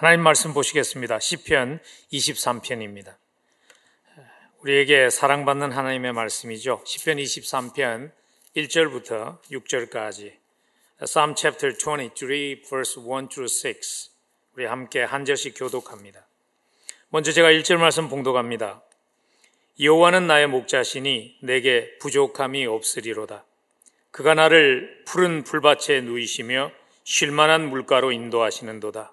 하나님 말씀 보시겠습니다. 시편 23편입니다. 우리에게 사랑받는 하나님의 말씀이죠. 시편 23편 1절부터 6절까지 Psalm chapter 23 verse 1 through 6 우리 함께 한 절씩 교독합니다. 먼저 제가 1절 말씀 봉독합니다. 여호와는 나의 목자시니 내게 부족함이 없으리로다. 그가 나를 푸른 풀밭에 누이시며 쉴 만한 물가로 인도하시는도다.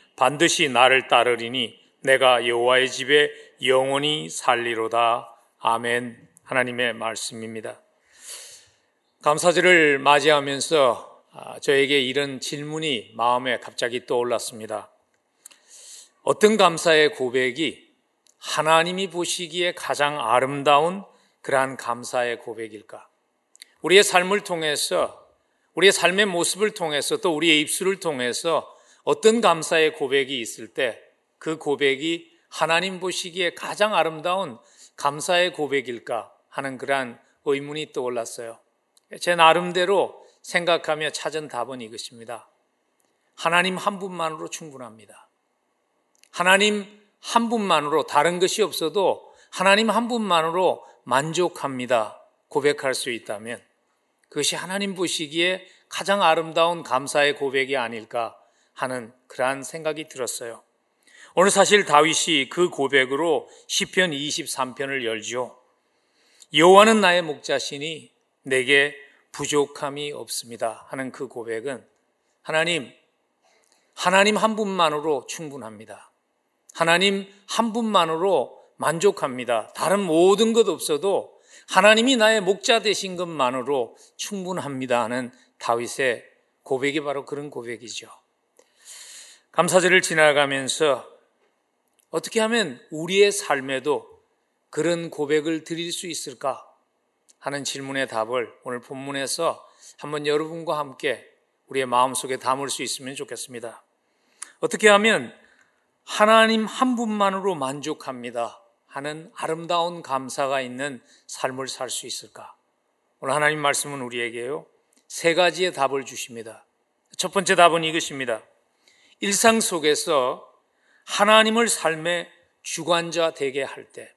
반드시 나를 따르리니 내가 여호와의 집에 영원히 살리로다. 아멘. 하나님의 말씀입니다. 감사절을 맞이하면서 아, 저에게 이런 질문이 마음에 갑자기 떠올랐습니다. 어떤 감사의 고백이 하나님이 보시기에 가장 아름다운 그러한 감사의 고백일까? 우리의 삶을 통해서, 우리의 삶의 모습을 통해서 또 우리의 입술을 통해서 어떤 감사의 고백이 있을 때 그 고백이 하나님 보시기에 가장 아름다운 감사의 고백일까 하는 그러한 의문이 떠올랐어요. 제 나름대로 생각하며 찾은 답은 이것입니다. 하나님 한 분만으로 충분합니다. 하나님 한 분만으로 다른 것이 없어도 하나님 한 분만으로 만족합니다. 고백할 수 있다면 그것이 하나님 보시기에 가장 아름다운 감사의 고백이 아닐까 하는 그러한 생각이 들었어요. 오늘 사실 다윗이 그 고백으로 시편 23편을 열죠. 여호와는 나의 목자시니 내게 부족함이 없습니다 하는 그 고백은 하나님 하나님 한 분만으로 충분합니다. 하나님 한 분만으로 만족합니다. 다른 모든 것 없어도 하나님이 나의 목자 되신 것만으로 충분합니다 하는 다윗의 고백이 바로 그런 고백이죠. 감사절을 지나가면서 어떻게 하면 우리의 삶에도 그런 고백을 드릴 수 있을까 하는 질문의 답을 오늘 본문에서 한번 여러분과 함께 우리의 마음속에 담을 수 있으면 좋겠습니다. 어떻게 하면 하나님 한 분만으로 만족합니다 하는 아름다운 감사가 있는 삶을 살 수 있을까? 오늘 하나님 말씀은 우리에게요, 세 가지의 답을 주십니다. 첫 번째 답은 이것입니다. 일상 속에서 하나님을 삶의 주관자 되게 할 때,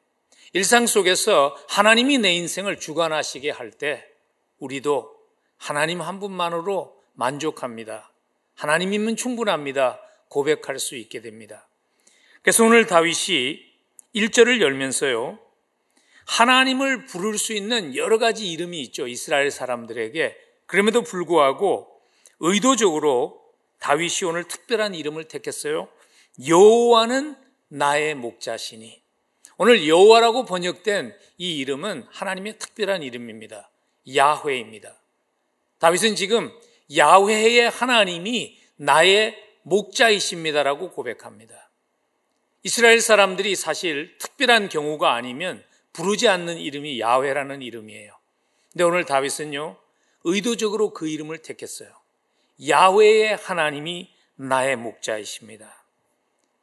일상 속에서 하나님이 내 인생을 주관하시게 할 때, 우리도 하나님 한 분만으로 만족합니다. 하나님이면 충분합니다. 고백할 수 있게 됩니다. 그래서 오늘 다윗이 1절을 열면서요, 하나님을 부를 수 있는 여러 가지 이름이 있죠. 이스라엘 사람들에게. 그럼에도 불구하고 의도적으로 다윗이 오늘 특별한 이름을 택했어요. 여호와는 나의 목자시니. 오늘 여호와라고 번역된 이 이름은 하나님의 특별한 이름입니다. 야훼입니다. 다윗은 지금 야훼의 하나님이 나의 목자이십니다라고 고백합니다. 이스라엘 사람들이 사실 특별한 경우가 아니면 부르지 않는 이름이 야훼라는 이름이에요. 근데 오늘 다윗은요, 의도적으로 그 이름을 택했어요. 야훼의 하나님이 나의 목자이십니다.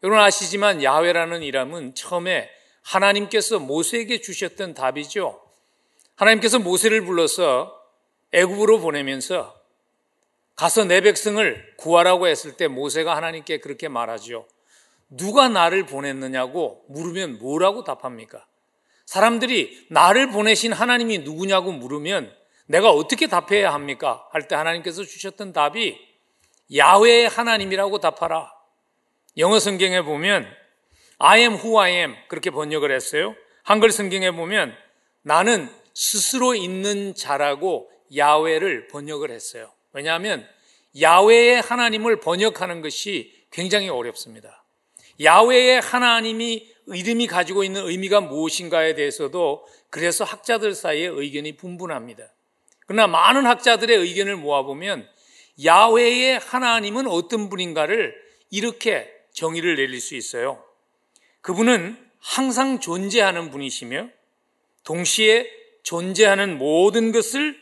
여러분 아시지만 야훼라는 이름은 처음에 하나님께서 모세에게 주셨던 답이죠. 하나님께서 모세를 불러서 애굽으로 보내면서 가서 내 백성을 구하라고 했을 때 모세가 하나님께 그렇게 말하죠. 누가 나를 보냈느냐고 물으면 뭐라고 답합니까? 사람들이 나를 보내신 하나님이 누구냐고 물으면 내가 어떻게 답해야 합니까? 할 때 하나님께서 주셨던 답이 야훼의 하나님이라고 답하라. 영어 성경에 보면 I am who I am 그렇게 번역을 했어요. 한글 성경에 보면 나는 스스로 있는 자라고 야훼를 번역을 했어요. 왜냐하면 야훼의 하나님을 번역하는 것이 굉장히 어렵습니다. 야훼의 하나님이 이름이 가지고 있는 의미가 무엇인가에 대해서도 그래서 학자들 사이에 의견이 분분합니다. 그러나 많은 학자들의 의견을 모아보면 야훼의 하나님은 어떤 분인가를 이렇게 정의를 내릴 수 있어요. 그분은 항상 존재하는 분이시며 동시에 존재하는 모든 것을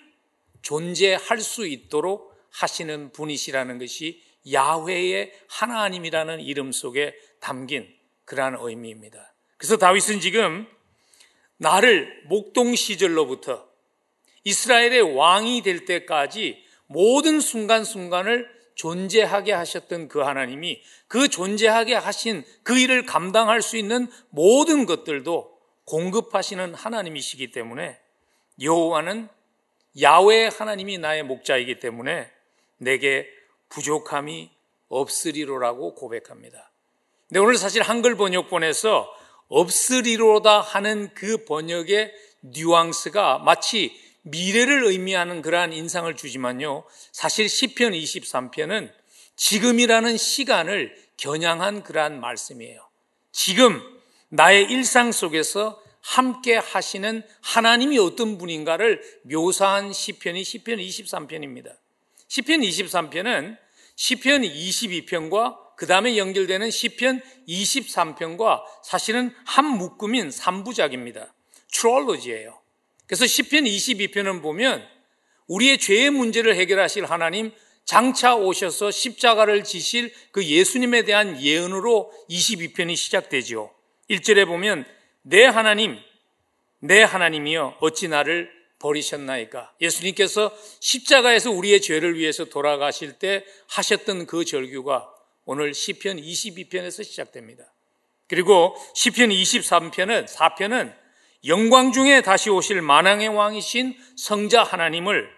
존재할 수 있도록 하시는 분이시라는 것이 야훼의 하나님이라는 이름 속에 담긴 그러한 의미입니다. 그래서 다윗은 지금 나를 목동 시절로부터 이스라엘의 왕이 될 때까지 모든 순간순간을 존재하게 하셨던 그 하나님이 그 존재하게 하신 그 일을 감당할 수 있는 모든 것들도 공급하시는 하나님이시기 때문에 여호와는 야외 하나님이 나의 목자이기 때문에 내게 부족함이 없으리로라고 고백합니다. 근데 오늘 사실 한글 번역본에서 없으리로다 하는 그 번역의 뉘앙스가 마치 미래를 의미하는 그러한 인상을 주지만요. 사실 시편 23편은 지금이라는 시간을 겨냥한 그러한 말씀이에요. 지금 나의 일상 속에서 함께 하시는 하나님이 어떤 분인가를 묘사한 시편이 시편 23편입니다. 시편 23편은 시편 22편과 그 다음에 연결되는 시편 23편과 사실은 한 묶음인 3부작입니다. 트롤로지예요. 그래서 시편 22편은 보면 우리의 죄의 문제를 해결하실 하나님 장차 오셔서 십자가를 지실 그 예수님에 대한 예언으로 22편이 시작되지요. 1절에 보면 내 하나님 내 하나님이여 어찌 나를 버리셨나이까? 예수님께서 십자가에서 우리의 죄를 위해서 돌아가실 때 하셨던 그 절규가 오늘 시편 22편에서 시작됩니다. 그리고 시편 23편은 4편은 영광 중에 다시 오실 만왕의 왕이신 성자 하나님을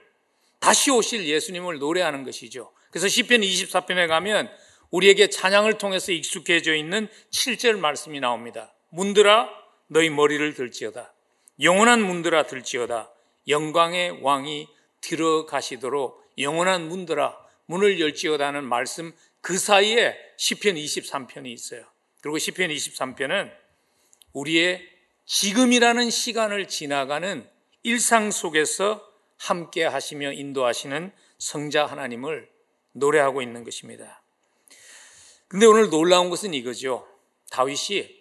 다시 오실 예수님을 노래하는 것이죠. 그래서 시편 24편에 가면 우리에게 찬양을 통해서 익숙해져 있는 7절 말씀이 나옵니다. 문들아 너희 머리를 들지어다. 영원한 문들아 들지어다. 영광의 왕이 들어가시도록 영원한 문들아 문을 열지어다는 말씀 그 사이에 시편 23편이 있어요. 그리고 시편 23편은 우리의 지금이라는 시간을 지나가는 일상 속에서 함께 하시며 인도하시는 성자 하나님을 노래하고 있는 것입니다. 근데 오늘 놀라운 것은 이거죠. 다윗이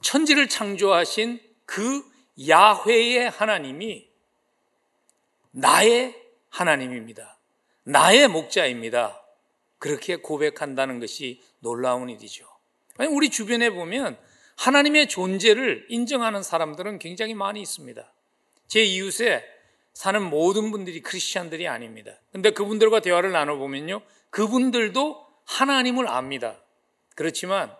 천지를 창조하신 그 야훼의 하나님이 나의 하나님입니다. 나의 목자입니다. 그렇게 고백한다는 것이 놀라운 일이죠. 우리 주변에 보면 하나님의 존재를 인정하는 사람들은 굉장히 많이 있습니다. 제 이웃에 사는 모든 분들이 크리스찬들이 아닙니다. 근데 그분들과 대화를 나눠보면요. 그분들도 하나님을 압니다. 그렇지만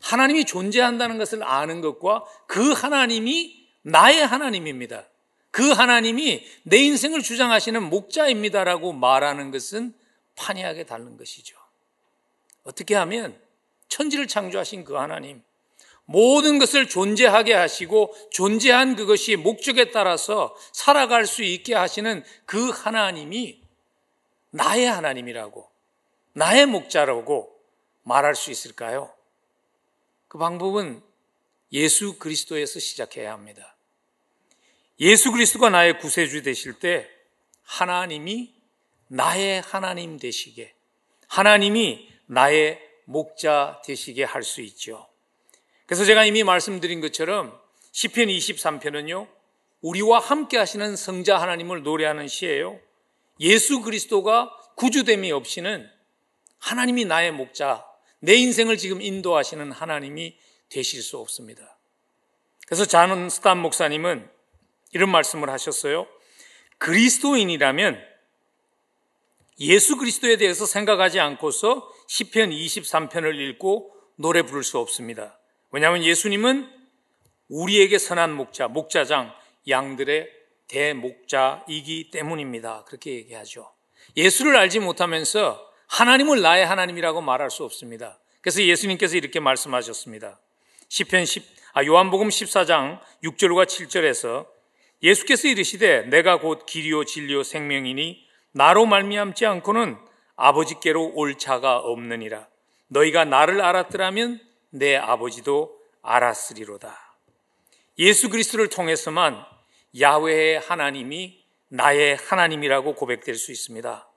하나님이 존재한다는 것을 아는 것과 그 하나님이 나의 하나님입니다. 그 하나님이 내 인생을 주장하시는 목자입니다라고 말하는 것은 판이하게 다른 것이죠. 어떻게 하면 천지를 창조하신 그 하나님, 모든 것을 존재하게 하시고 존재한 그것이 목적에 따라서 살아갈 수 있게 하시는 그 하나님이 나의 하나님이라고, 나의 목자라고 말할 수 있을까요? 그 방법은 예수 그리스도에서 시작해야 합니다. 예수 그리스도가 나의 구세주 되실 때 하나님이 나의 하나님 되시게, 하나님이 나의 목자 되시게 할 수 있죠. 그래서 제가 이미 말씀드린 것처럼 시편 23편은요. 우리와 함께 하시는 성자 하나님을 노래하는 시예요. 예수 그리스도가 구주됨이 없이는 하나님이 나의 목자, 내 인생을 지금 인도하시는 하나님이 되실 수 없습니다. 그래서 자는 스탄 목사님은 이런 말씀을 하셨어요. 그리스도인이라면 예수 그리스도에 대해서 생각하지 않고서 시편 23편을 읽고 노래 부를 수 없습니다. 왜냐하면 예수님은 우리에게 선한 목자, 목자장, 양들의 대목자이기 때문입니다. 그렇게 얘기하죠. 예수를 알지 못하면서 하나님을 나의 하나님이라고 말할 수 없습니다. 그래서 예수님께서 이렇게 말씀하셨습니다. 시편 10, 아, 요한복음 14장 6절과 7절에서 예수께서 이르시되 내가 곧 길이요 진리요 생명이니 나로 말미암지 않고는 아버지께로 올 자가 없느니라. 너희가 나를 알았더라면 내 아버지도 알았으리로다. 예수 그리스도를 통해서만 야훼의 하나님이 나의 하나님이라고 고백될 수 있습니다.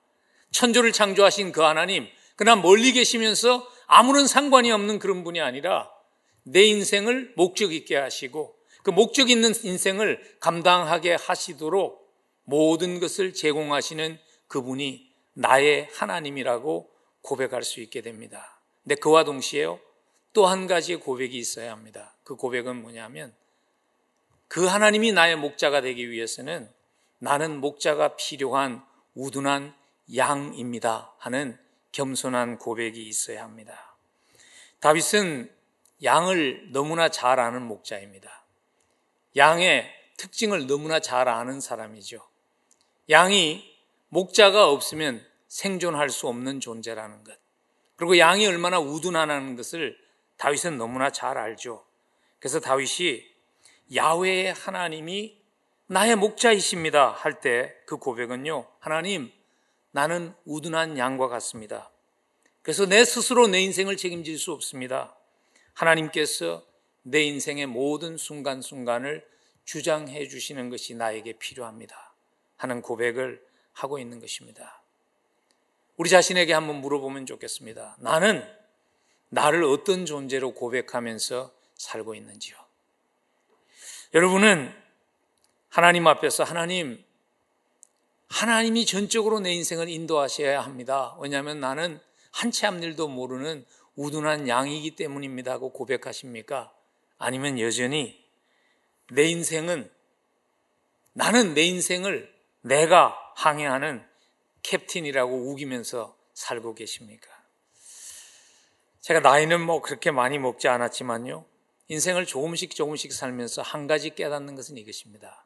천조를 창조하신 그 하나님, 그러나 멀리 계시면서 아무런 상관이 없는 그런 분이 아니라 내 인생을 목적 있게 하시고 그 목적 있는 인생을 감당하게 하시도록 모든 것을 제공하시는 그분이 나의 하나님이라고 고백할 수 있게 됩니다. 근데 그와 동시에요. 또 한 가지의 고백이 있어야 합니다. 그 고백은 뭐냐면 그 하나님이 나의 목자가 되기 위해서는 나는 목자가 필요한 우둔한 양입니다. 하는 겸손한 고백이 있어야 합니다. 다윗은 양을 너무나 잘 아는 목자입니다. 양의 특징을 너무나 잘 아는 사람이죠. 양이 목자가 없으면 생존할 수 없는 존재라는 것. 그리고 양이 얼마나 우둔하다는 것을 다윗은 너무나 잘 알죠. 그래서 다윗이 야외의 하나님이 나의 목자이십니다 할 때 그 고백은요. 하나님, 나는 우둔한 양과 같습니다. 그래서 내 스스로 내 인생을 책임질 수 없습니다. 하나님께서 내 인생의 모든 순간순간을 주장해 주시는 것이 나에게 필요합니다. 하는 고백을 하고 있는 것입니다. 우리 자신에게 한번 물어보면 좋겠습니다. 나는 나를 어떤 존재로 고백하면서 살고 있는지요? 여러분은 하나님 앞에서 하나님, 하나님이 전적으로 내 인생을 인도하셔야 합니다. 왜냐하면 나는 한치 앞일도 모르는 우둔한 양이기 때문입니다 하고 고백하십니까? 아니면 여전히 내 인생은 나는 내 인생을 내가 항해하는 캡틴이라고 우기면서 살고 계십니까? 제가 나이는 뭐 그렇게 많이 먹지 않았지만요. 인생을 조금씩 조금씩 살면서 한 가지 깨닫는 것은 이것입니다.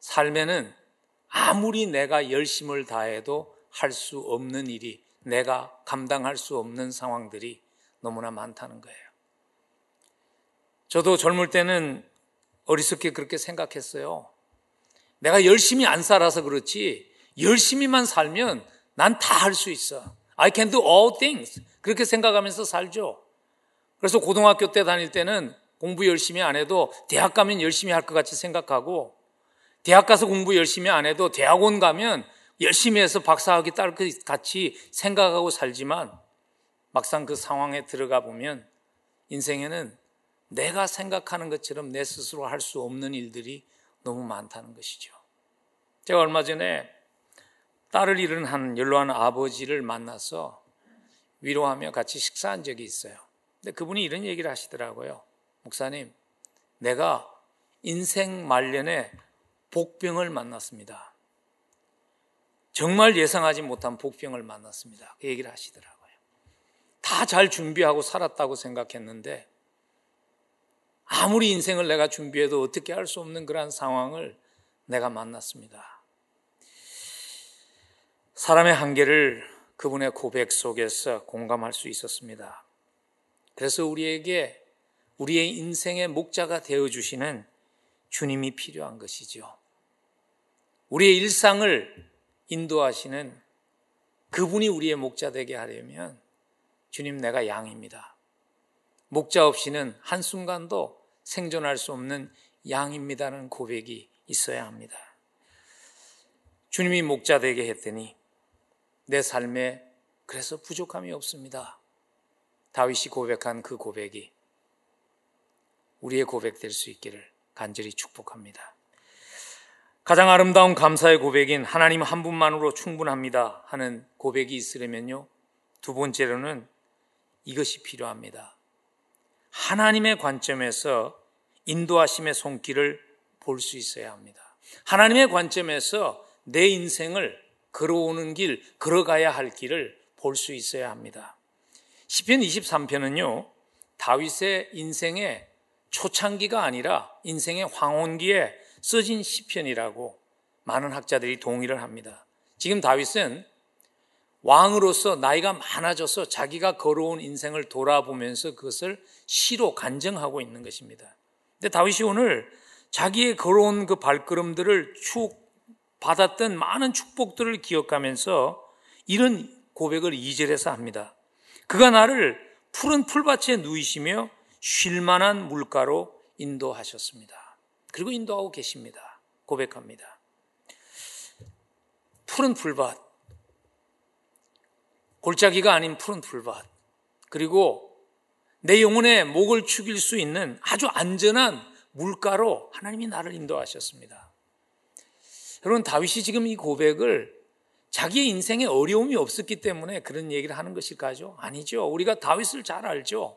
삶에는 아무리 내가 열심을 다해도 할 수 없는 일이 내가 감당할 수 없는 상황들이 너무나 많다는 거예요. 저도 젊을 때는 어리석게 그렇게 생각했어요. 내가 열심히 안 살아서 그렇지 열심히만 살면 난 다 할 수 있어. I can do all things. 그렇게 생각하면서 살죠. 그래서 고등학교 때 다닐 때는 공부 열심히 안 해도 대학 가면 열심히 할 것 같이 생각하고 대학 가서 공부 열심히 안 해도 대학원 가면 열심히 해서 박사학위 딸 것 같이 생각하고 살지만 막상 그 상황에 들어가 보면 인생에는 내가 생각하는 것처럼 내 스스로 할 수 없는 일들이 너무 많다는 것이죠. 제가 얼마 전에 딸을 잃은 한 연로한 아버지를 만나서 위로하며 같이 식사한 적이 있어요. 근데 그분이 이런 얘기를 하시더라고요. 목사님, 내가 인생 말년에 복병을 만났습니다. 정말 예상하지 못한 복병을 만났습니다. 그 얘기를 하시더라고요. 다 잘 준비하고 살았다고 생각했는데 아무리 인생을 내가 준비해도 어떻게 할 수 없는 그러한 상황을 내가 만났습니다. 사람의 한계를 그분의 고백 속에서 공감할 수 있었습니다. 그래서 우리에게 우리의 인생의 목자가 되어 주시는 주님이 필요한 것이죠. 우리의 일상을 인도하시는 그분이 우리의 목자 되게 하려면 주님 내가 양입니다. 목자 없이는 한순간도 생존할 수 없는 양입니다는 고백이 있어야 합니다. 주님이 목자 되게 했더니 내 삶에 그래서 부족함이 없습니다. 다윗이 고백한 그 고백이 우리의 고백될 수 있기를 간절히 축복합니다. 가장 아름다운 감사의 고백인 하나님 한 분만으로 충분합니다 하는 고백이 있으려면요. 두 번째로는 이것이 필요합니다. 하나님의 관점에서 인도하심의 손길을 볼 수 있어야 합니다. 하나님의 관점에서 내 인생을 걸어오는 길, 걸어가야 할 길을 볼 수 있어야 합니다. 10편 23편은요, 다윗의 인생의 초창기가 아니라 인생의 황혼기에 써진 시편이라고 많은 학자들이 동의를 합니다. 지금 다윗은 왕으로서 나이가 많아져서 자기가 걸어온 인생을 돌아보면서 그것을 시로 간증하고 있는 것입니다. 근데 다윗이 오늘 자기의 걸어온 그 발걸음들을 축 받았던 많은 축복들을 기억하면서 이런 고백을 2절에서 합니다. 그가 나를 푸른 풀밭에 누이시며 쉴만한 물가로 인도하셨습니다. 그리고 인도하고 계십니다. 고백합니다. 푸른 풀밭, 골짜기가 아닌 푸른 풀밭. 그리고 내 영혼의 목을 축일 수 있는 아주 안전한 물가로 하나님이 나를 인도하셨습니다. 여러분, 다윗이 지금 이 고백을 자기의 인생에 어려움이 없었기 때문에 그런 얘기를 하는 것일까요? 아니죠. 우리가 다윗을 잘 알죠.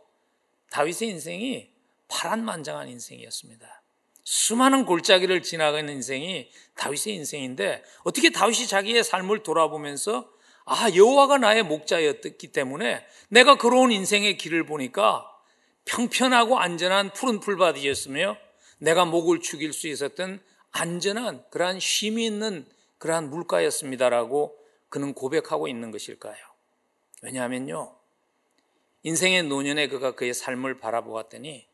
다윗의 인생이 파란만장한 인생이었습니다. 수많은 골짜기를 지나가는 인생이 다윗의 인생인데 어떻게 다윗이 자기의 삶을 돌아보면서 아 여호와가 나의 목자였기 때문에 내가 걸어온 인생의 길을 보니까 평편하고 안전한 푸른 풀밭이었으며 내가 목을 죽일 수 있었던 안전한 그러한 쉼이 있는 그러한 물가였습니다라고 그는 고백하고 있는 것일까요? 왜냐하면요. 인생의 노년에 그가 그의 삶을 바라보았더니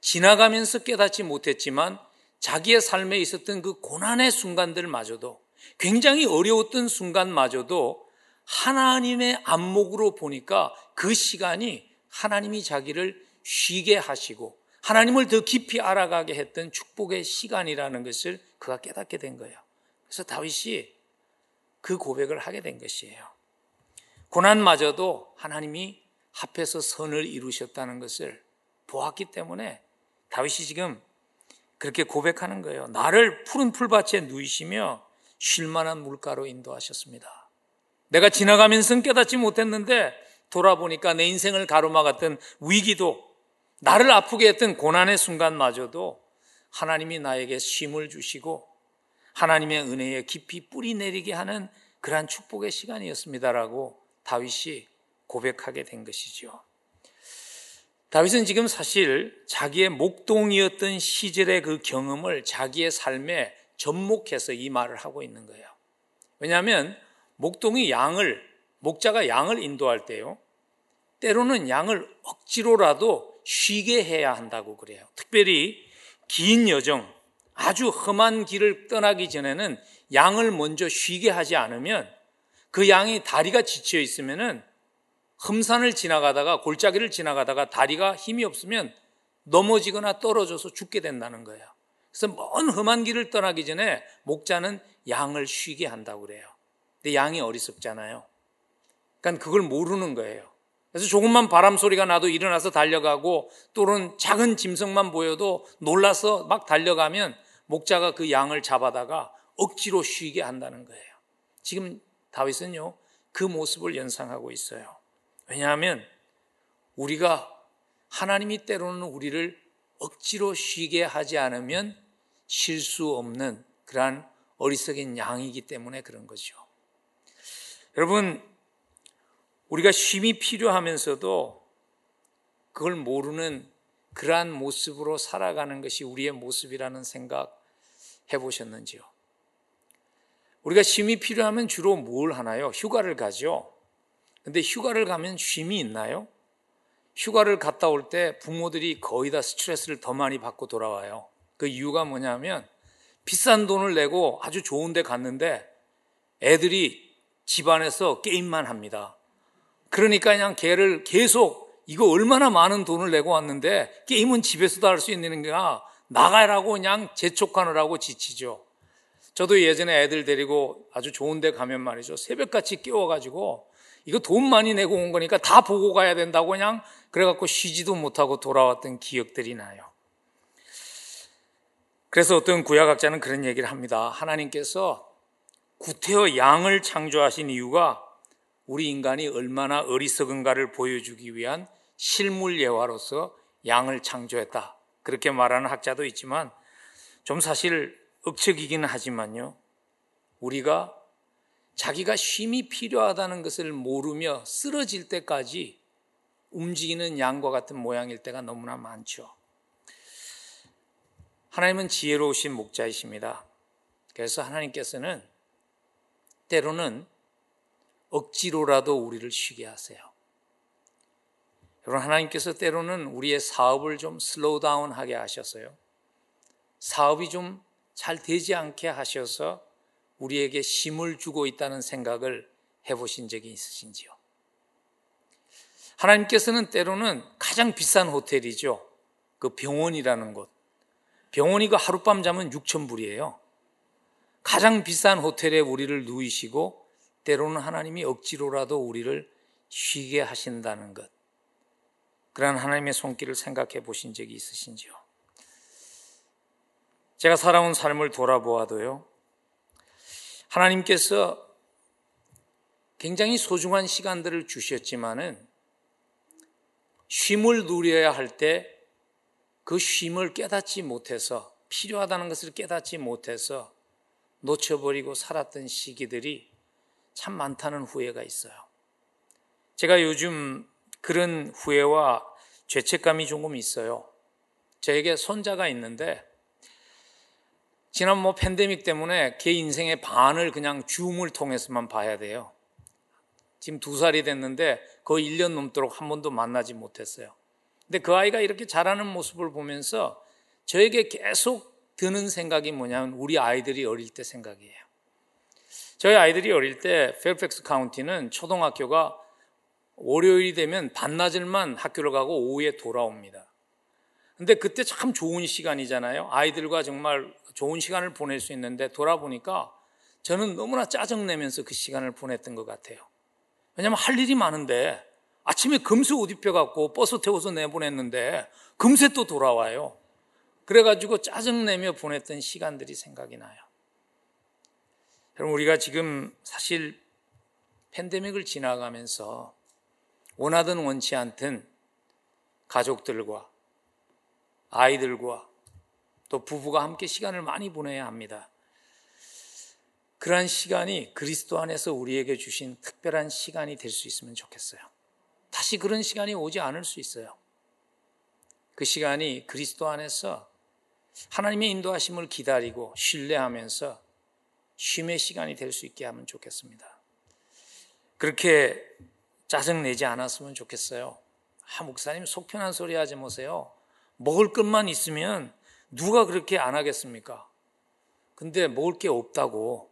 지나가면서 깨닫지 못했지만 자기의 삶에 있었던 그 고난의 순간들마저도 굉장히 어려웠던 순간마저도 하나님의 안목으로 보니까 그 시간이 하나님이 자기를 쉬게 하시고 하나님을 더 깊이 알아가게 했던 축복의 시간이라는 것을 그가 깨닫게 된 거예요. 그래서 다윗이 그 고백을 하게 된 것이에요. 고난마저도 하나님이 합해서 선을 이루셨다는 것을 보았기 때문에 다윗이 지금 그렇게 고백하는 거예요. 나를 푸른 풀밭에 누이시며 쉴만한 물가로 인도하셨습니다. 내가 지나가면서 깨닫지 못했는데 돌아보니까 내 인생을 가로막았던 위기도 나를 아프게 했던 고난의 순간마저도 하나님이 나에게 쉼을 주시고 하나님의 은혜에 깊이 뿌리 내리게 하는 그러한 축복의 시간이었습니다라고 다윗이 고백하게 된 것이죠. 다윗은 지금 사실 자기의 목동이었던 시절의 그 경험을 자기의 삶에 접목해서 이 말을 하고 있는 거예요. 왜냐하면 목동이 양을, 목자가 양을 인도할 때요. 때로는 양을 억지로라도 쉬게 해야 한다고 그래요. 특별히 긴 여정, 아주 험한 길을 떠나기 전에는 양을 먼저 쉬게 하지 않으면 그 양이 다리가 지쳐 있으면은 험산을 지나가다가 골짜기를 지나가다가 다리가 힘이 없으면 넘어지거나 떨어져서 죽게 된다는 거예요. 그래서 먼 험한 길을 떠나기 전에 목자는 양을 쉬게 한다고 그래요. 근데 양이 어리석잖아요. 그러니까 그걸 모르는 거예요. 그래서 조금만 바람 소리가 나도 일어나서 달려가고 또는 작은 짐승만 보여도 놀라서 막 달려가면 목자가 그 양을 잡아다가 억지로 쉬게 한다는 거예요. 지금 다윗은요, 그 모습을 연상하고 있어요. 왜냐하면 우리가 하나님이 때로는 우리를 억지로 쉬게 하지 않으면 쉴 수 없는 그러한 어리석인 양이기 때문에 그런 거죠. 여러분, 우리가 쉼이 필요하면서도 그걸 모르는 그러한 모습으로 살아가는 것이 우리의 모습이라는 생각 해보셨는지요? 우리가 쉼이 필요하면 주로 뭘 하나요? 휴가를 가죠. 근데 휴가를 가면 쉼이 있나요? 휴가를 갔다 올 때 부모들이 거의 다 스트레스를 더 많이 받고 돌아와요. 그 이유가 뭐냐면 비싼 돈을 내고 아주 좋은 데 갔는데 애들이 집안에서 게임만 합니다. 그러니까 그냥 걔를 계속 이거 얼마나 많은 돈을 내고 왔는데 게임은 집에서도 할 수 있는 게야 나가라고 그냥 재촉하느라고 지치죠. 저도 예전에 애들 데리고 아주 좋은 데 가면 말이죠. 새벽같이 깨워가지고 이거 돈 많이 내고 온 거니까 다 보고 가야 된다고 그냥 그래갖고 쉬지도 못하고 돌아왔던 기억들이 나요. 그래서 어떤 구약학자는 그런 얘기를 합니다. 하나님께서 구태여 양을 창조하신 이유가 우리 인간이 얼마나 어리석은가를 보여주기 위한 실물 예화로서 양을 창조했다. 그렇게 말하는 학자도 있지만 좀 사실 억측이기는 하지만요. 우리가 자기가 쉼이 필요하다는 것을 모르며 쓰러질 때까지 움직이는 양과 같은 모양일 때가 너무나 많죠. 하나님은 지혜로우신 목자이십니다. 그래서 하나님께서는 때로는 억지로라도 우리를 쉬게 하세요. 여러분, 하나님께서 때로는 우리의 사업을 좀 slow down 하게 하셨어요. 사업이 좀 잘 되지 않게 하셔서 우리에게 힘을 주고 있다는 생각을 해보신 적이 있으신지요? 하나님께서는 때로는 가장 비싼 호텔이죠. 그 병원이라는 곳. 병원이 그 하룻밤 자면 6천 불이에요. 가장 비싼 호텔에 우리를 누이시고 때로는 하나님이 억지로라도 우리를 쉬게 하신다는 것. 그러한 하나님의 손길을 생각해 보신 적이 있으신지요? 제가 살아온 삶을 돌아보아도요, 하나님께서 굉장히 소중한 시간들을 주셨지만은 쉼을 누려야 할 때 그 쉼을 깨닫지 못해서 필요하다는 것을 깨닫지 못해서 놓쳐버리고 살았던 시기들이 참 많다는 후회가 있어요. 제가 요즘 그런 후회와 죄책감이 조금 있어요. 저에게 손자가 있는데 지난 뭐 팬데믹 때문에 걔 인생의 반을 그냥 줌을 통해서만 봐야 돼요. 지금 두 살이 됐는데 거의 1년 넘도록 한 번도 만나지 못했어요. 근데 그 아이가 이렇게 자라는 모습을 보면서 저에게 계속 드는 생각이 뭐냐면 우리 아이들이 어릴 때 생각이에요. 저희 아이들이 어릴 때 페어팩스 카운티는 초등학교가 월요일이 되면 반나절만 학교를 가고 오후에 돌아옵니다. 근데 그때 참 좋은 시간이잖아요. 아이들과 정말 좋은 시간을 보낼 수 있는데 돌아보니까 저는 너무나 짜증내면서 그 시간을 보냈던 것 같아요. 왜냐하면 할 일이 많은데 아침에 금세 옷 입혀갖고 버스 태워서 내보냈는데 금세 또 돌아와요. 그래가지고 짜증내며 보냈던 시간들이 생각이 나요. 여러분, 우리가 지금 사실 팬데믹을 지나가면서 원하든 원치 않든 가족들과 아이들과 또 부부가 함께 시간을 많이 보내야 합니다. 그러한 시간이 그리스도 안에서 우리에게 주신 특별한 시간이 될 수 있으면 좋겠어요. 다시 그런 시간이 오지 않을 수 있어요. 그 시간이 그리스도 안에서 하나님의 인도하심을 기다리고 신뢰하면서 쉼의 시간이 될 수 있게 하면 좋겠습니다. 그렇게 짜증내지 않았으면 좋겠어요. 아, 목사님 속 편한 소리 하지 마세요. 먹을 것만 있으면 누가 그렇게 안 하겠습니까? 근데 먹을 게 없다고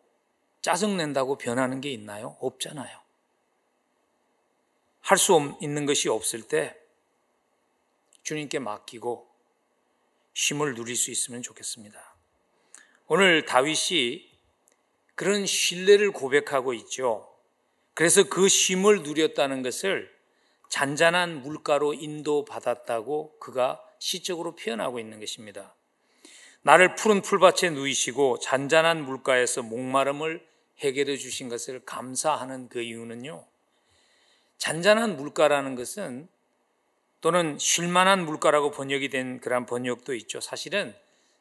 짜증낸다고 변하는 게 있나요? 없잖아요. 할 수 있는 것이 없을 때 주님께 맡기고 쉼을 누릴 수 있으면 좋겠습니다. 오늘 다윗이 그런 신뢰를 고백하고 있죠. 그래서 그 쉼을 누렸다는 것을 잔잔한 물가로 인도받았다고 그가 시적으로 표현하고 있는 것입니다. 나를 푸른 풀밭에 누이시고 잔잔한 물가에서 목마름을 해결해 주신 것을 감사하는 그 이유는요. 잔잔한 물가라는 것은 또는 쉴만한 물가라고 번역이 된 그런 번역도 있죠. 사실은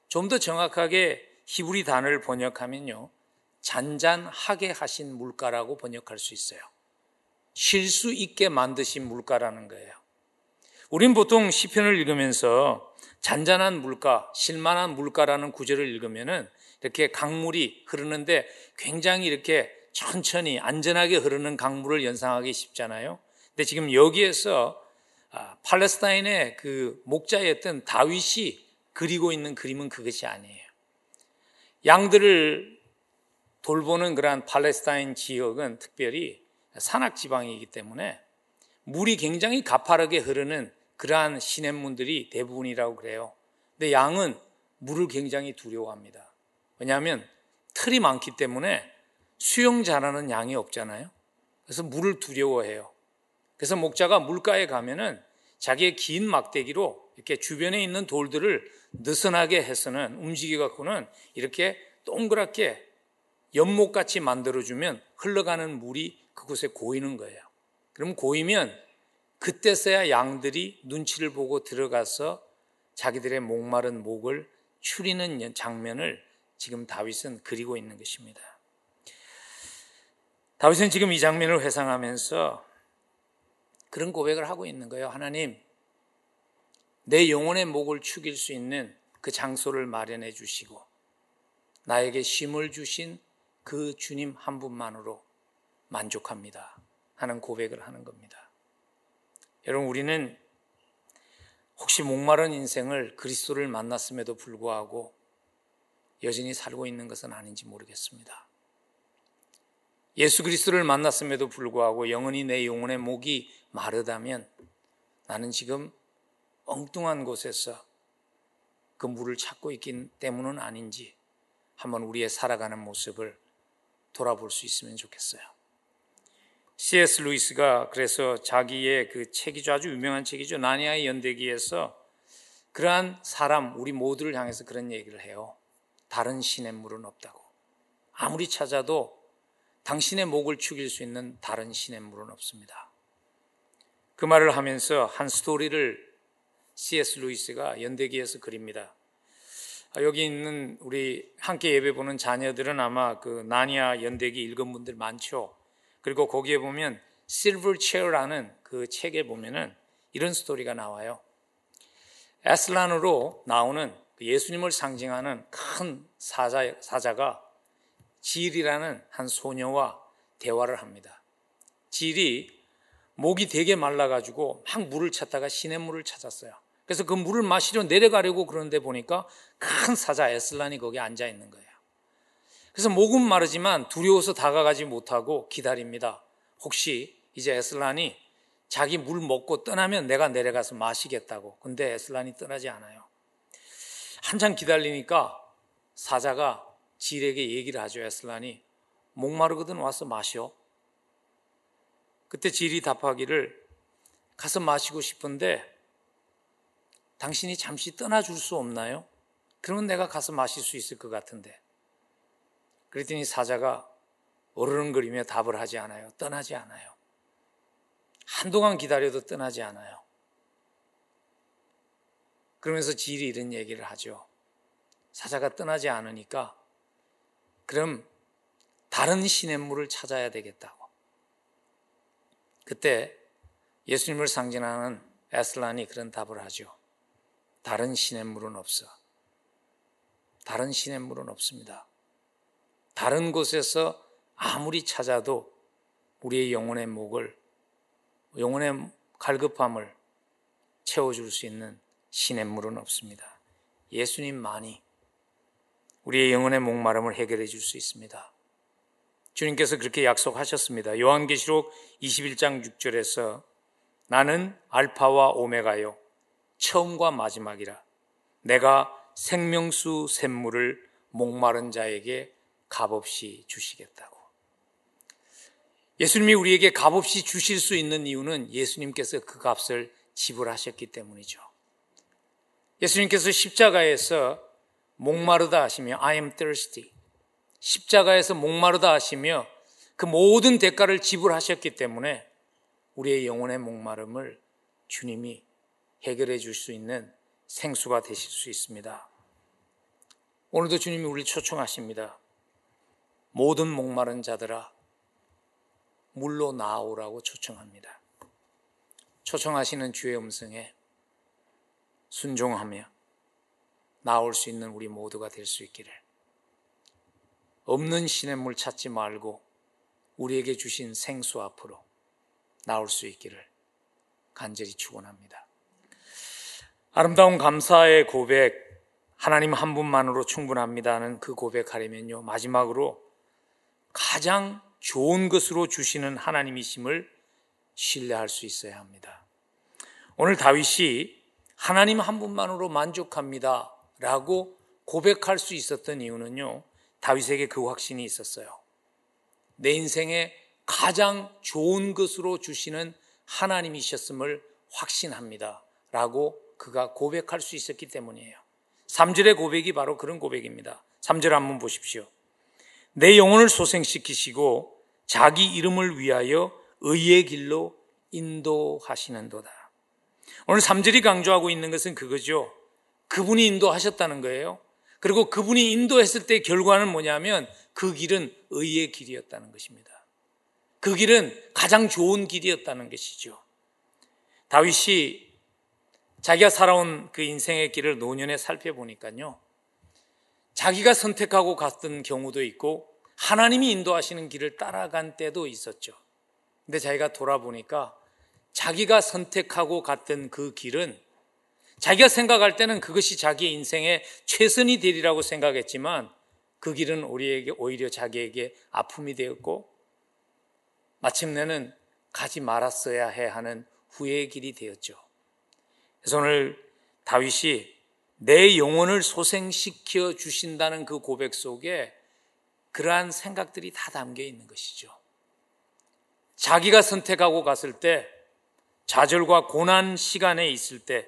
좀 더 정확하게 히브리 단어를 번역하면요. 잔잔하게 하신 물가라고 번역할 수 있어요. 쉴 수 있게 만드신 물가라는 거예요. 우린 보통 시편을 읽으면서 잔잔한 물가, 쉴만한 물가라는 구절을 읽으면은 이렇게 강물이 흐르는데 굉장히 이렇게 천천히 안전하게 흐르는 강물을 연상하기 쉽잖아요. 근데 지금 여기에서 아, 팔레스타인의 그 목자였던 다윗이 그리고 있는 그림은 그것이 아니에요. 양들을 돌보는 그러한 팔레스타인 지역은 특별히 산악 지방이기 때문에 물이 굉장히 가파르게 흐르는 그러한 시냇문들이 대부분이라고 그래요. 근데 양은 물을 굉장히 두려워합니다. 왜냐하면 틀이 많기 때문에 수영 잘하는 양이 없잖아요. 그래서 물을 두려워해요. 그래서 목자가 물가에 가면은 자기의 긴 막대기로 이렇게 주변에 있는 돌들을 느슨하게 해서는 움직여 갖고는 이렇게 동그랗게 연못같이 만들어주면 흘러가는 물이 그곳에 고이는 거예요. 그럼 고이면 그때서야 양들이 눈치를 보고 들어가서 자기들의 목마른 목을 추리는 장면을 지금 다윗은 그리고 있는 것입니다. 다윗은 지금 이 장면을 회상하면서 그런 고백을 하고 있는 거예요. 하나님, 내 영혼의 목을 축일 수 있는 그 장소를 마련해 주시고 나에게 쉼을 주신 그 주님 한 분만으로 만족합니다. 하는 고백을 하는 겁니다. 여러분, 우리는 혹시 목마른 인생을 그리스도를 만났음에도 불구하고 여전히 살고 있는 것은 아닌지 모르겠습니다. 예수 그리스도를 만났음에도 불구하고 영원히 내 영혼의 목이 마르다면 나는 지금 엉뚱한 곳에서 그 물을 찾고 있기 때문은 아닌지 한번 우리의 살아가는 모습을 돌아볼 수 있으면 좋겠어요. C.S. 루이스가 그래서 자기의 그 책이죠. 아주 유명한 책이죠. 나니아의 연대기에서 그러한 사람, 우리 모두를 향해서 그런 얘기를 해요. 다른 신의 물은 없다고. 아무리 찾아도 당신의 목을 축일 수 있는 다른 신의 물은 없습니다. 그 말을 하면서 한 스토리를 C.S. 루이스가 연대기에서 그립니다. 아, 여기 있는 우리 함께 예배 보는 자녀들은 아마 그 나니아 연대기 읽은 분들 많죠. 그리고 거기에 보면 Silver Chair라는 그 책에 보면은 이런 스토리가 나와요. 에슬란으로 나오는 그 예수님을 상징하는 큰 사자, 사자가 질이라는 한 소녀와 대화를 합니다. 질이 목이 되게 말라가지고 막 물을 찾다가 시냇물을 찾았어요. 그래서 그 물을 마시려 내려가려고 그러는데 보니까 큰 사자 에슬란이 거기 앉아 있는 거예요. 그래서 목은 마르지만 두려워서 다가가지 못하고 기다립니다. 혹시 이제 에슬란이 자기 물 먹고 떠나면 내가 내려가서 마시겠다고. 근데 에슬란이 떠나지 않아요. 한참 기다리니까 사자가 질에게 얘기를 하죠. 에슬란이 목마르거든 와서 마셔. 그때 질이 답하기를 가서 마시고 싶은데 당신이 잠시 떠나줄 수 없나요? 그러면 내가 가서 마실 수 있을 것 같은데. 그랬더니 사자가 어르렁거리며 답을 하지 않아요. 떠나지 않아요. 한동안 기다려도 떠나지 않아요. 그러면서 질이 이런 얘기를 하죠. 사자가 떠나지 않으니까 그럼 다른 시냇물을 찾아야 되겠다고. 그때 예수님을 상징하는 에슬란이 그런 답을 하죠. 다른 시냇물은 없어. 다른 시냇물은 없습니다. 다른 곳에서 아무리 찾아도 우리의 영혼의 목을 영혼의 갈급함을 채워줄 수 있는 시냇물은 없습니다. 예수님만이 우리의 영혼의 목마름을 해결해 줄 수 있습니다. 주님께서 그렇게 약속하셨습니다. 요한계시록 21장 6절에서 나는 알파와 오메가요 처음과 마지막이라 내가 생명수 샘물을 목마른 자에게 값없이 주시겠다고. 예수님이 우리에게 값없이 주실 수 있는 이유는 예수님께서 그 값을 지불하셨기 때문이죠. 예수님께서 십자가에서 목마르다 하시며 I am thirsty. 십자가에서 목마르다 하시며 그 모든 대가를 지불하셨기 때문에 우리의 영혼의 목마름을 주님이 해결해 줄 수 있는 생수가 되실 수 있습니다. 오늘도 주님이 우리를 초청하십니다. 모든 목마른 자들아 물로 나오라고 초청합니다. 초청하시는 주의 음성에 순종하며 나올 수 있는 우리 모두가 될 수 있기를. 없는 신의 물 찾지 말고 우리에게 주신 생수 앞으로 나올 수 있기를 간절히 축원합니다. 아름다운 감사의 고백 하나님 한 분만으로 충분합니다는 그 고백하려면요 마지막으로 가장 좋은 것으로 주시는 하나님이심을 신뢰할 수 있어야 합니다. 오늘 다윗이 하나님 한 분만으로 만족합니다. 라고 고백할 수 있었던 이유는요, 다윗에게 그 확신이 있었어요. 내 인생에 가장 좋은 것으로 주시는 하나님이셨음을 확신합니다. 라고 그가 고백할 수 있었기 때문이에요. 3절의 고백이 바로 그런 고백입니다. 3절 한번 보십시오. 내 영혼을 소생시키시고 자기 이름을 위하여 의의 길로 인도하시는도다. 오늘 3절이 강조하고 있는 것은 그거죠. 그분이 인도하셨다는 거예요. 그리고 그분이 인도했을 때 결과는 뭐냐면 그 길은 의의 길이었다는 것입니다. 그 길은 가장 좋은 길이었다는 것이죠. 다윗이 자기가 살아온 그 인생의 길을 노년에 살펴보니까요. 자기가 선택하고 갔던 경우도 있고 하나님이 인도하시는 길을 따라간 때도 있었죠. 근데 자기가 돌아보니까 자기가 선택하고 갔던 그 길은 자기가 생각할 때는 그것이 자기의 인생의 최선이 되리라고 생각했지만 그 길은 우리에게 오히려 자기에게 아픔이 되었고 마침내는 가지 말았어야 해 하는 후회의 길이 되었죠. 그래서 오늘 다윗이 내 영혼을 소생시켜 주신다는 그 고백 속에 그러한 생각들이 다 담겨 있는 것이죠. 자기가 선택하고 갔을 때 좌절과 고난 시간에 있을 때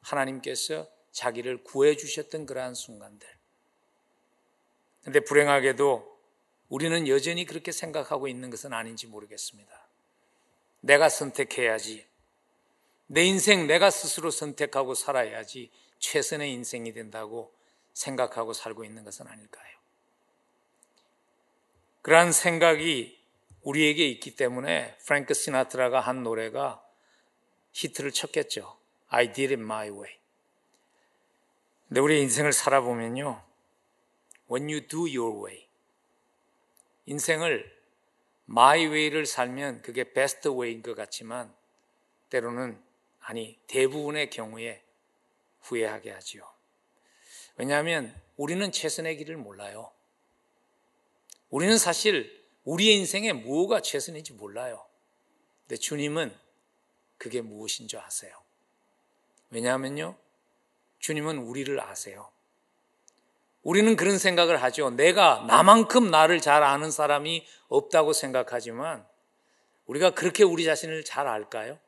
하나님께서 자기를 구해 주셨던 그러한 순간들. 근데 불행하게도 우리는 여전히 그렇게 생각하고 있는 것은 아닌지 모르겠습니다. 내가 선택해야지. 내 인생 내가 스스로 선택하고 살아야지 최선의 인생이 된다고 생각하고 살고 있는 것은 아닐까요? 그러한 생각이 우리에게 있기 때문에 프랭크 시나트라가 한 노래가 히트를 쳤겠죠. I did it my way. 근데 우리 인생을 살아보면요. When you do your way. 인생을 my way를 살면 그게 best way인 것 같지만 때로는 아니 대부분의 경우에 후회하게 하지요. 왜냐하면 우리는 최선의 길을 몰라요. 우리는 사실 우리의 인생에 무엇가 최선인지 몰라요. 근데 주님은 그게 무엇인 줄 아세요. 왜냐하면요. 주님은 우리를 아세요. 우리는 그런 생각을 하죠. 내가 나만큼 나를 잘 아는 사람이 없다고 생각하지만 우리가 그렇게 우리 자신을 잘 알까요?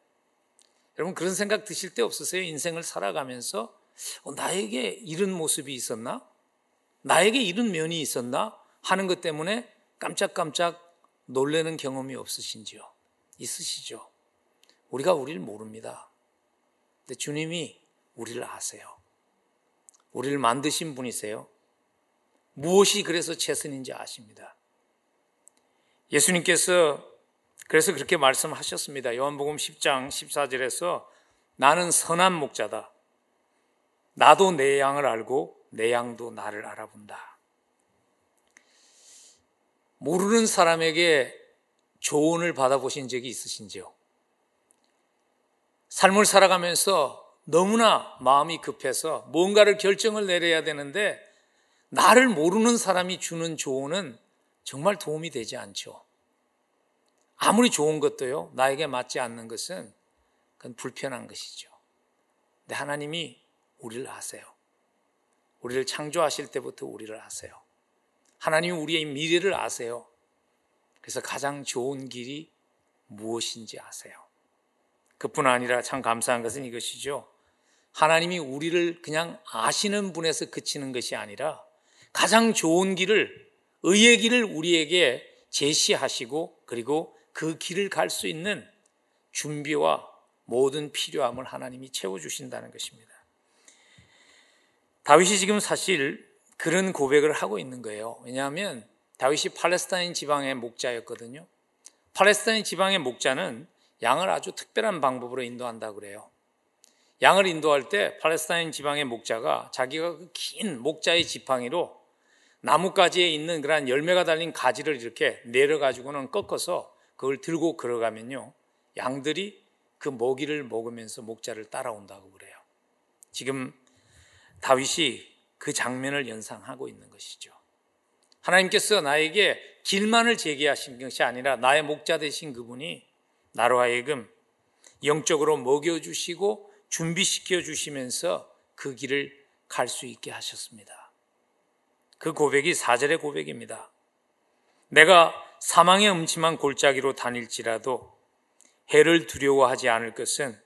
여러분 그런 생각 드실 때 없으세요? 인생을 살아가면서 어, 나에게 이런 모습이 있었나? 나에게 이런 면이 있었나? 하는 것 때문에 깜짝깜짝 놀래는 경험이 없으신지요? 있으시죠? 우리가 우리를 모릅니다. 근데 주님이 우리를 아세요. 우리를 만드신 분이세요. 무엇이 그래서 최선인지 아십니다. 예수님께서 그래서 그렇게 말씀하셨습니다. 요한복음 10장 14절에서 나는 선한 목자다. 나도 내 양을 알고 내 양도 나를 알아본다. 모르는 사람에게 조언을 받아보신 적이 있으신지요? 삶을 살아가면서 너무나 마음이 급해서 뭔가를 결정을 내려야 되는데 나를 모르는 사람이 주는 조언은 정말 도움이 되지 않죠. 아무리 좋은 것도요, 나에게 맞지 않는 것은 그건 불편한 것이죠. 근데 하나님이 우리를 아세요. 우리를 창조하실 때부터 우리를 아세요. 하나님이 우리의 미래를 아세요. 그래서 가장 좋은 길이 무엇인지 아세요. 그뿐 아니라 참 감사한 것은 이것이죠. 하나님이 우리를 그냥 아시는 분에서 그치는 것이 아니라 가장 좋은 길을, 의의 길을 우리에게 제시하시고 그리고 그 길을 갈 수 있는 준비와 모든 필요함을 하나님이 채워주신다는 것입니다. 다윗이 지금 사실 그런 고백을 하고 있는 거예요. 왜냐하면 다윗이 팔레스타인 지방의 목자였거든요. 팔레스타인 지방의 목자는 양을 아주 특별한 방법으로 인도한다 그래요. 양을 인도할 때 팔레스타인 지방의 목자가 자기가 그 긴 목자의 지팡이로 나뭇가지에 있는 그러한 열매가 달린 가지를 이렇게 내려 가지고는 꺾어서 그걸 들고 걸어가면요. 양들이 그 먹이를 먹으면서 목자를 따라온다고 그래요. 지금 다윗이 그 장면을 연상하고 있는 것이죠. 하나님께서 나에게 길만을 제기하신 것이 아니라 나의 목자 되신 그분이 나로 하여금 영적으로 먹여주시고 준비시켜 주시면서 그 길을 갈 수 있게 하셨습니다. 그 고백이 사절의 고백입니다. 내가 사망의 음침한 골짜기로 다닐지라도 해를 두려워하지 않을 것은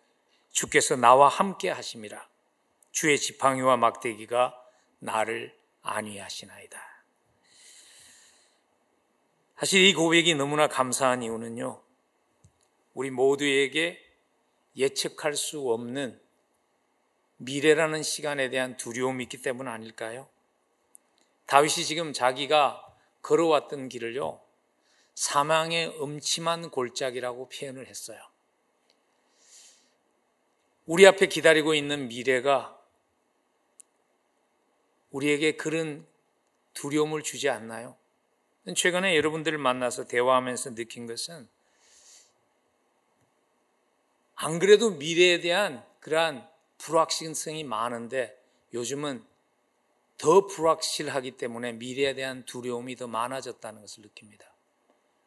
주께서 나와 함께 하심이라. 주의 지팡이와 막대기가 나를 안위하시나이다. 사실 이 고백이 너무나 감사한 이유는요. 우리 모두에게 예측할 수 없는 미래라는 시간에 대한 두려움이 있기 때문 아닐까요? 다윗이 지금 자기가 걸어왔던 길을요, 사망의 음침한 골짜기라고 표현을 했어요. 우리 앞에 기다리고 있는 미래가 우리에게 그런 두려움을 주지 않나요? 최근에 여러분들을 만나서 대화하면서 느낀 것은 안 그래도 미래에 대한 그러한 불확실성이 많은데 요즘은 더 불확실하기 때문에 미래에 대한 두려움이 더 많아졌다는 것을 느낍니다.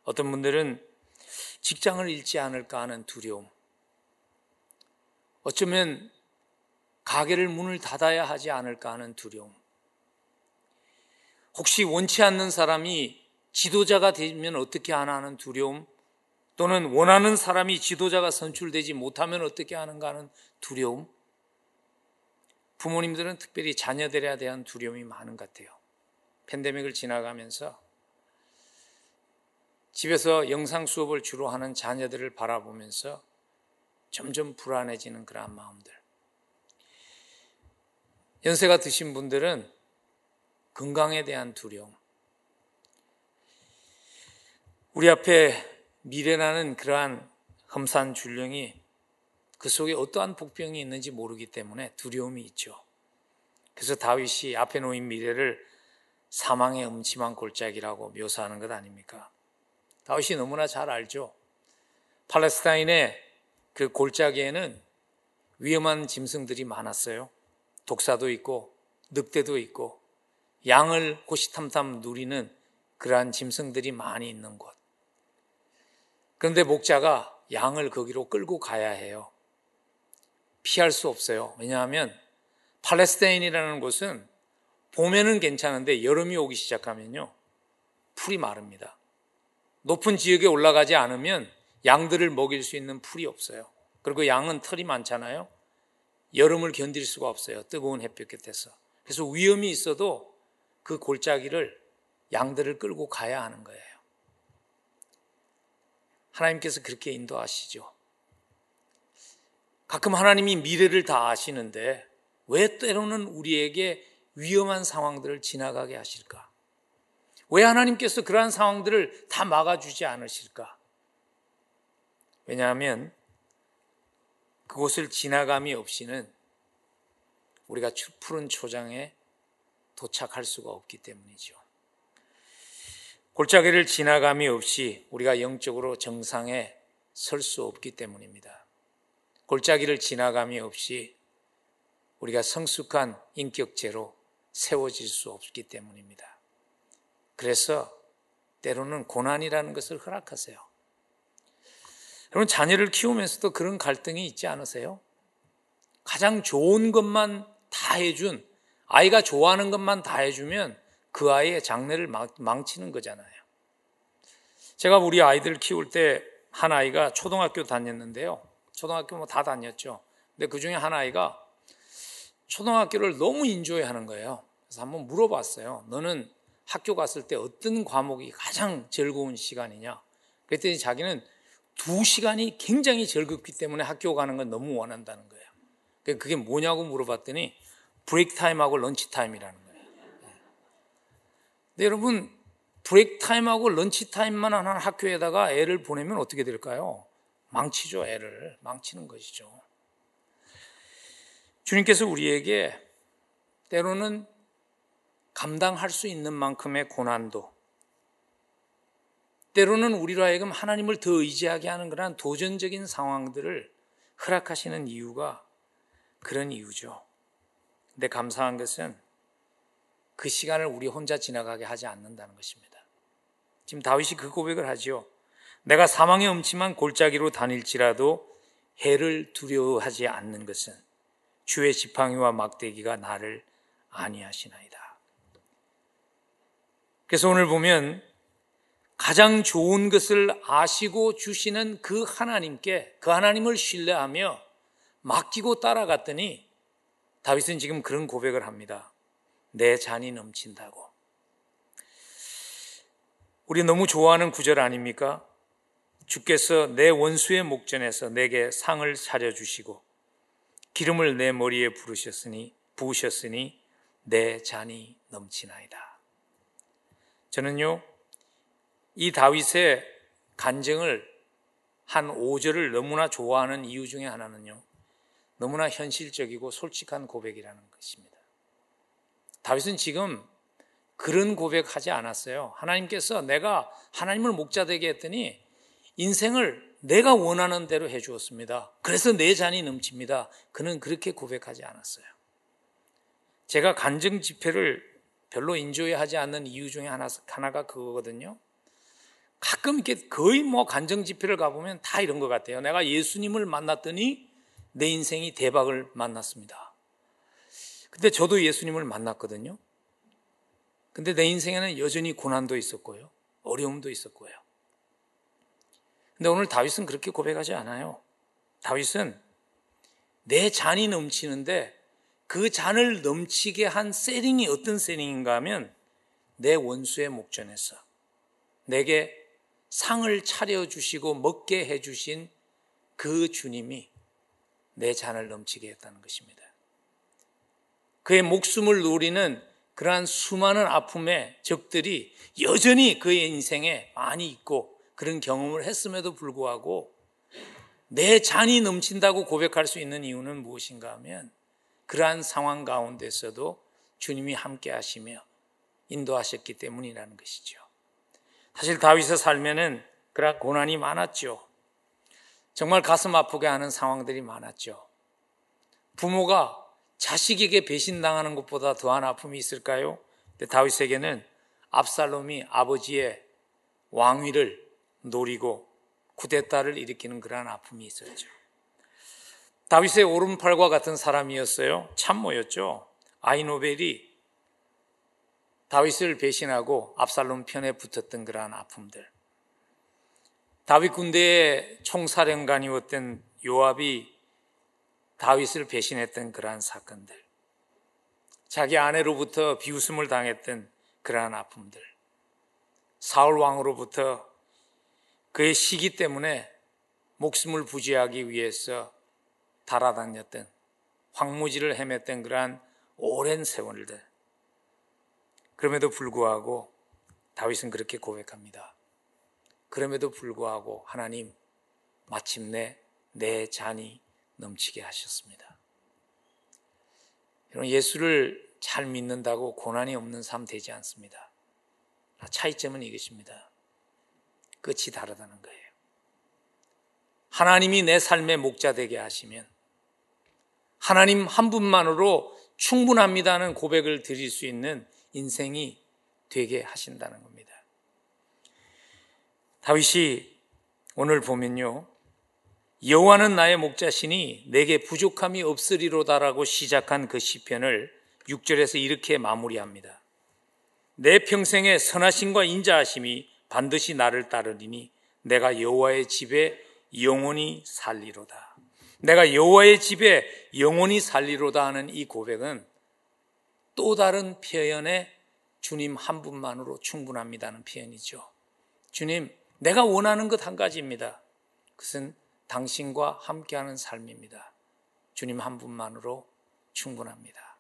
어떤 분들은 직장을 잃지 않을까 하는 두려움. 어쩌면 가게를 문을 닫아야 하지 않을까 하는 두려움. 혹시 원치 않는 사람이 지도자가 되면 어떻게 하나 하는 두려움, 또는 원하는 사람이 지도자가 선출되지 못하면 어떻게 하는가 하는 두려움. 부모님들은 특별히 자녀들에 대한 두려움이 많은 것 같아요. 팬데믹을 지나가면서 집에서 영상 수업을 주로 하는 자녀들을 바라보면서 점점 불안해지는 그러한 마음들. 연세가 드신 분들은 건강에 대한 두려움. 우리 앞에 미래라는 그러한 험산 줄령이 그 속에 어떠한 복병이 있는지 모르기 때문에 두려움이 있죠. 그래서 다윗이 앞에 놓인 미래를 사망의 음침한 골짜기라고 묘사하는 것 아닙니까? 다윗이 너무나 잘 알죠. 팔레스타인의 그 골짜기에는 위험한 짐승들이 많았어요. 독사도 있고 늑대도 있고 양을 호시탐탐 누리는 그러한 짐승들이 많이 있는 곳. 그런데 목자가 양을 거기로 끌고 가야 해요. 피할 수 없어요. 왜냐하면 팔레스타인이라는 곳은 봄에는 괜찮은데 여름이 오기 시작하면요. 풀이 마릅니다. 높은 지역에 올라가지 않으면 양들을 먹일 수 있는 풀이 없어요. 그리고 양은 털이 많잖아요. 여름을 견딜 수가 없어요. 뜨거운 햇볕 곁에서. 그래서 위험이 있어도 그 골짜기를 양들을 끌고 가야 하는 거예요. 하나님께서 그렇게 인도하시죠. 가끔 하나님이 미래를 다 아시는데 왜 때로는 우리에게 위험한 상황들을 지나가게 하실까? 왜 하나님께서 그러한 상황들을 다 막아주지 않으실까? 왜냐하면 그곳을 지나감이 없이는 우리가 푸른 초장에 도착할 수가 없기 때문이죠. 골짜기를 지나감이 없이 우리가 영적으로 정상에 설 수 없기 때문입니다. 골짜기를 지나감이 없이 우리가 성숙한 인격체로 세워질 수 없기 때문입니다. 그래서 때로는 고난이라는 것을 허락하세요. 여러분, 자녀를 키우면서도 그런 갈등이 있지 않으세요? 가장 좋은 것만 다 해준, 아이가 좋아하는 것만 다 해주면 그 아이의 장래를 망치는 거잖아요. 제가 우리 아이들 키울 때 한 아이가 초등학교 다녔는데요. 초등학교 뭐 다 다녔죠. 근데 그 중에 한 아이가 초등학교를 너무 인조해 하는 거예요. 그래서 한번 물어봤어요. 너는 학교 갔을 때 어떤 과목이 가장 즐거운 시간이냐? 그랬더니 자기는 두 시간이 굉장히 즐겁기 때문에 학교 가는 건 너무 원한다는 거예요. 그게 뭐냐고 물어봤더니 break time하고 lunch time이라는 거예요. 근데 여러분 break time하고 lunch time만 하는 학교에다가 애를 보내면 어떻게 될까요? 망치죠, 애를. 망치는 것이죠. 주님께서 우리에게 때로는 감당할 수 있는 만큼의 고난도, 때로는 우리로 하여금 하나님을 더 의지하게 하는 그런 도전적인 상황들을 허락하시는 이유가 그런 이유죠. 근데 감사한 것은 그 시간을 우리 혼자 지나가게 하지 않는다는 것입니다. 지금 다윗이 그 고백을 하지요. 내가 사망의 음침한 골짜기로 다닐지라도 해를 두려워하지 않는 것은 주의 지팡이와 막대기가 나를 아니하시나이다. 그래서 오늘 보면 가장 좋은 것을 아시고 주시는 그 하나님께 그 하나님을 신뢰하며 맡기고 따라갔더니 다윗은 지금 그런 고백을 합니다. 내 잔이 넘친다고. 우리 너무 좋아하는 구절 아닙니까? 주께서 내 원수의 목전에서 내게 상을 차려 주시고 기름을 내 머리에 부르셨으니 부으셨으니 내 잔이 넘치나이다. 저는요 이 다윗의 간증을 한 5절을 너무나 좋아하는 이유 중에 하나는요 너무나 현실적이고 솔직한 고백이라는 것입니다. 다윗은 지금 그런 고백하지 않았어요. 하나님께서 내가 하나님을 목자 되게 했더니 인생을 내가 원하는 대로 해 주었습니다. 그래서 내 잔이 넘칩니다. 그는 그렇게 고백하지 않았어요. 제가 간증 집회를 별로 인조해 하지 않는 이유 중에 하나, 하나가 그거거든요. 가끔 이렇게 거의 뭐 간증 집회를 가보면 다 이런 것 같아요. 내가 예수님을 만났더니 내 인생이 대박을 만났습니다. 근데 저도 예수님을 만났거든요. 근데 내 인생에는 여전히 고난도 있었고요. 어려움도 있었고요. 근데 오늘 다윗은 그렇게 고백하지 않아요. 다윗은 내 잔이 넘치는데 그 잔을 넘치게 한 세링이 어떤 세링인가 하면 내 원수의 목전에서 내게 상을 차려주시고 먹게 해주신 그 주님이 내 잔을 넘치게 했다는 것입니다. 그의 목숨을 노리는 그러한 수많은 아픔의 적들이 여전히 그의 인생에 많이 있고 그런 경험을 했음에도 불구하고 내 잔이 넘친다고 고백할 수 있는 이유는 무엇인가 하면 그러한 상황 가운데서도 주님이 함께 하시며 인도하셨기 때문이라는 것이죠. 사실 다윗의 삶에는 그런 고난이 많았죠. 정말 가슴 아프게 하는 상황들이 많았죠. 부모가 자식에게 배신당하는 것보다 더한 아픔이 있을까요? 다윗에게는 압살롬이 아버지의 왕위를 노리고 쿠데타를 일으키는 그러한 아픔이 있었죠. 다윗의 오른팔과 같은 사람이었어요. 참모였죠. 아이노벨이 다윗을 배신하고 압살롬 편에 붙었던 그러한 아픔들. 다윗 군대의 총사령관이었던 요압이 다윗을 배신했던 그러한 사건들. 자기 아내로부터 비웃음을 당했던 그러한 아픔들. 사울 왕으로부터 그의 시기 때문에 목숨을 부지하기 위해서 달아다녔던 황무지를 헤맸던 그러한 오랜 세월들. 그럼에도 불구하고 다윗은 그렇게 고백합니다. 그럼에도 불구하고 하나님 마침내 내 잔이 넘치게 하셨습니다. 여러분 예수를 잘 믿는다고 고난이 없는 삶 되지 않습니다. 차이점은 이것입니다. 끝이 다르다는 거예요. 하나님이 내 삶의 목자 되게 하시면 하나님 한 분만으로 충분합니다는 고백을 드릴 수 있는 인생이 되게 하신다는 겁니다. 다윗이 오늘 보면요. 여호와는 나의 목자시니 내게 부족함이 없으리로다라고 시작한 그 시편을 6절에서 이렇게 마무리합니다. 내 평생의 선하심과 인자하심이 반드시 나를 따르리니 내가 여호와의 집에 영원히 살리로다. 내가 여호와의 집에 영원히 살리로다 하는 이 고백은 또 다른 표현의 주님 한 분만으로 충분합니다는 표현이죠. 주님, 내가 원하는 것 한 가지입니다. 그것은 당신과 함께하는 삶입니다. 주님 한 분만으로 충분합니다.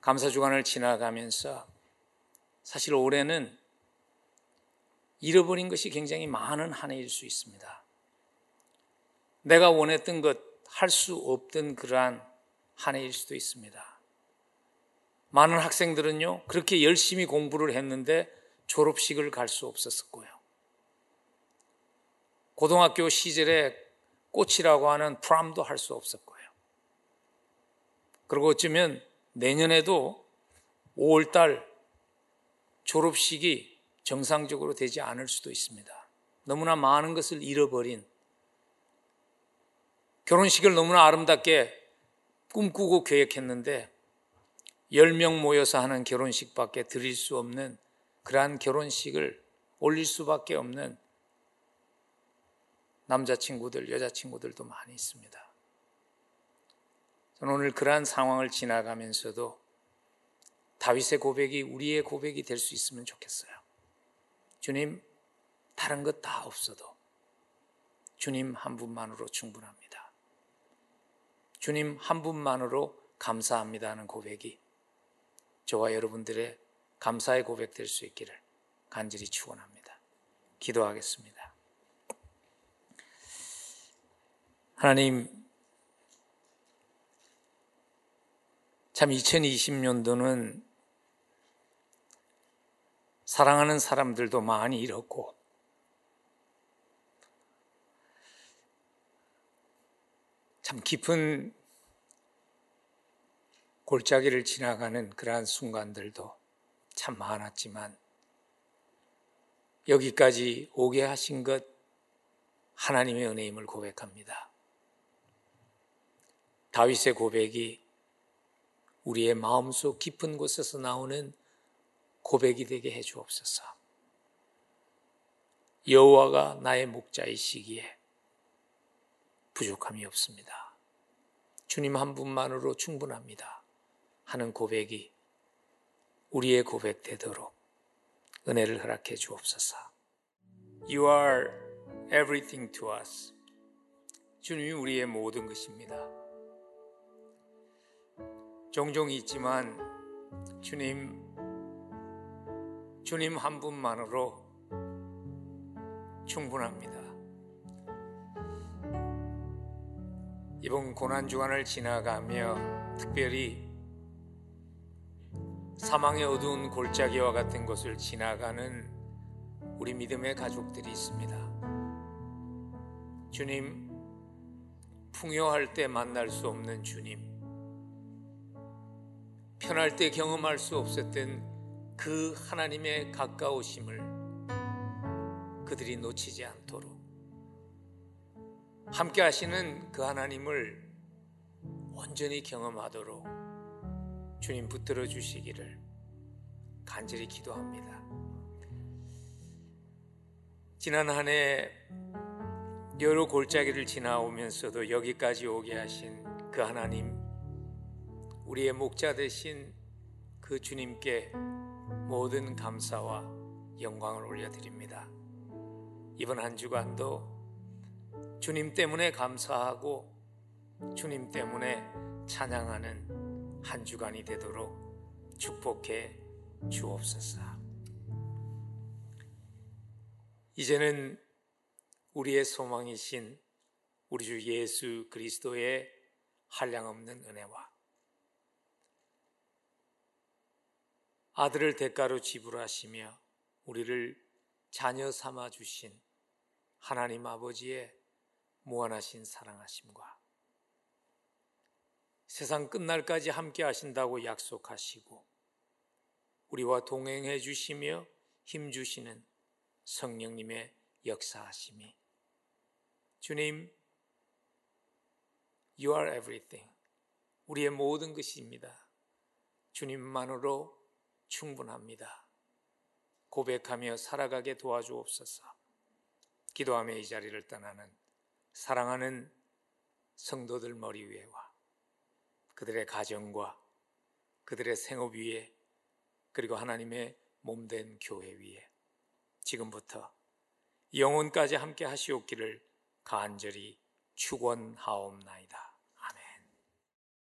감사 주간을 지나가면서 사실 올해는 잃어버린 것이 굉장히 많은 한 해일 수 있습니다. 내가 원했던 것 할 수 없던 그러한 한 해일 수도 있습니다. 많은 학생들은요, 그렇게 열심히 공부를 했는데 졸업식을 갈 수 없었을 거예요. 고등학교 시절에 꽃이라고 하는 프람도 할수 거예요. 그리고 어쩌면 내년에도 5월달 졸업식이 정상적으로 되지 않을 수도 있습니다. 너무나 많은 것을 잃어버린 결혼식을 너무나 아름답게 꿈꾸고 계획했는데 10명 모여서 하는 결혼식밖에 드릴 수 없는 그러한 결혼식을 올릴 수밖에 없는 남자친구들, 여자친구들도 많이 있습니다. 저는 오늘 그러한 상황을 지나가면서도 다윗의 고백이 우리의 고백이 될 수 있으면 좋겠어요. 주님, 다른 것 다 없어도 주님 한 분만으로 충분합니다. 주님 한 분만으로 감사합니다 하는 고백이 저와 여러분들의 감사의 고백 될 수 있기를 간절히 축원합니다. 기도하겠습니다. 하나님, 참 2020년도는 사랑하는 사람들도 많이 잃었고, 참 깊은 골짜기를 지나가는 그러한 순간들도 참 많았지만, 여기까지 오게 하신 것 하나님의 은혜임을 고백합니다. 다윗의 고백이 우리의 마음속 깊은 곳에서 나오는 고백이 되게 해 주옵소서. 여호와가 나의 목자이시기에 부족함이 없습니다. 주님 한 분만으로 충분합니다. 하는 고백이 우리의 고백 되도록 은혜를 허락해 주옵소서. You are everything to us. 주님이 우리의 모든 것입니다. 종종 있지만 주님, 주님 한 분만으로 충분합니다. 이번 고난 주간을 지나가며 특별히 사망의 어두운 골짜기와 같은 곳을 지나가는 우리 믿음의 가족들이 있습니다. 주님, 풍요할 때 만날 수 없는 주님, 편할 때 경험할 수 없었던 그 하나님의 가까우심을 그들이 놓치지 않도록 함께 하시는 그 하나님을 온전히 경험하도록 주님 붙들어 주시기를 간절히 기도합니다. 지난 한 해 여러 골짜기를 지나오면서도 여기까지 오게 하신 그 하나님, 우리의 목자 되신 그 주님께 모든 감사와 영광을 올려드립니다. 이번 한 주간도 주님 때문에 감사하고 주님 때문에 찬양하는 한 주간이 되도록 축복해 주옵소서. 이제는 우리의 소망이신 우리 주 예수 그리스도의 한량없는 은혜와 아들을 대가로 지불하시며 우리를 자녀 삼아 주신 하나님 아버지의 무한하신 사랑하심과 세상 끝날까지 함께 하신다고 약속하시고 우리와 동행해 주시며 힘 주시는 성령님의 역사하심이 주님 You are everything 우리의 모든 것입니다. 주님만으로 충분합니다. 고백하며 살아가게 도와주옵소서. 기도하며 이 자리를 떠나는 사랑하는 성도들 머리 위에와 그들의 가정과 그들의 생업 위에 그리고 하나님의 몸된 교회 위에 지금부터 영혼까지 함께 하시옵기를 간절히 축원하옵나이다.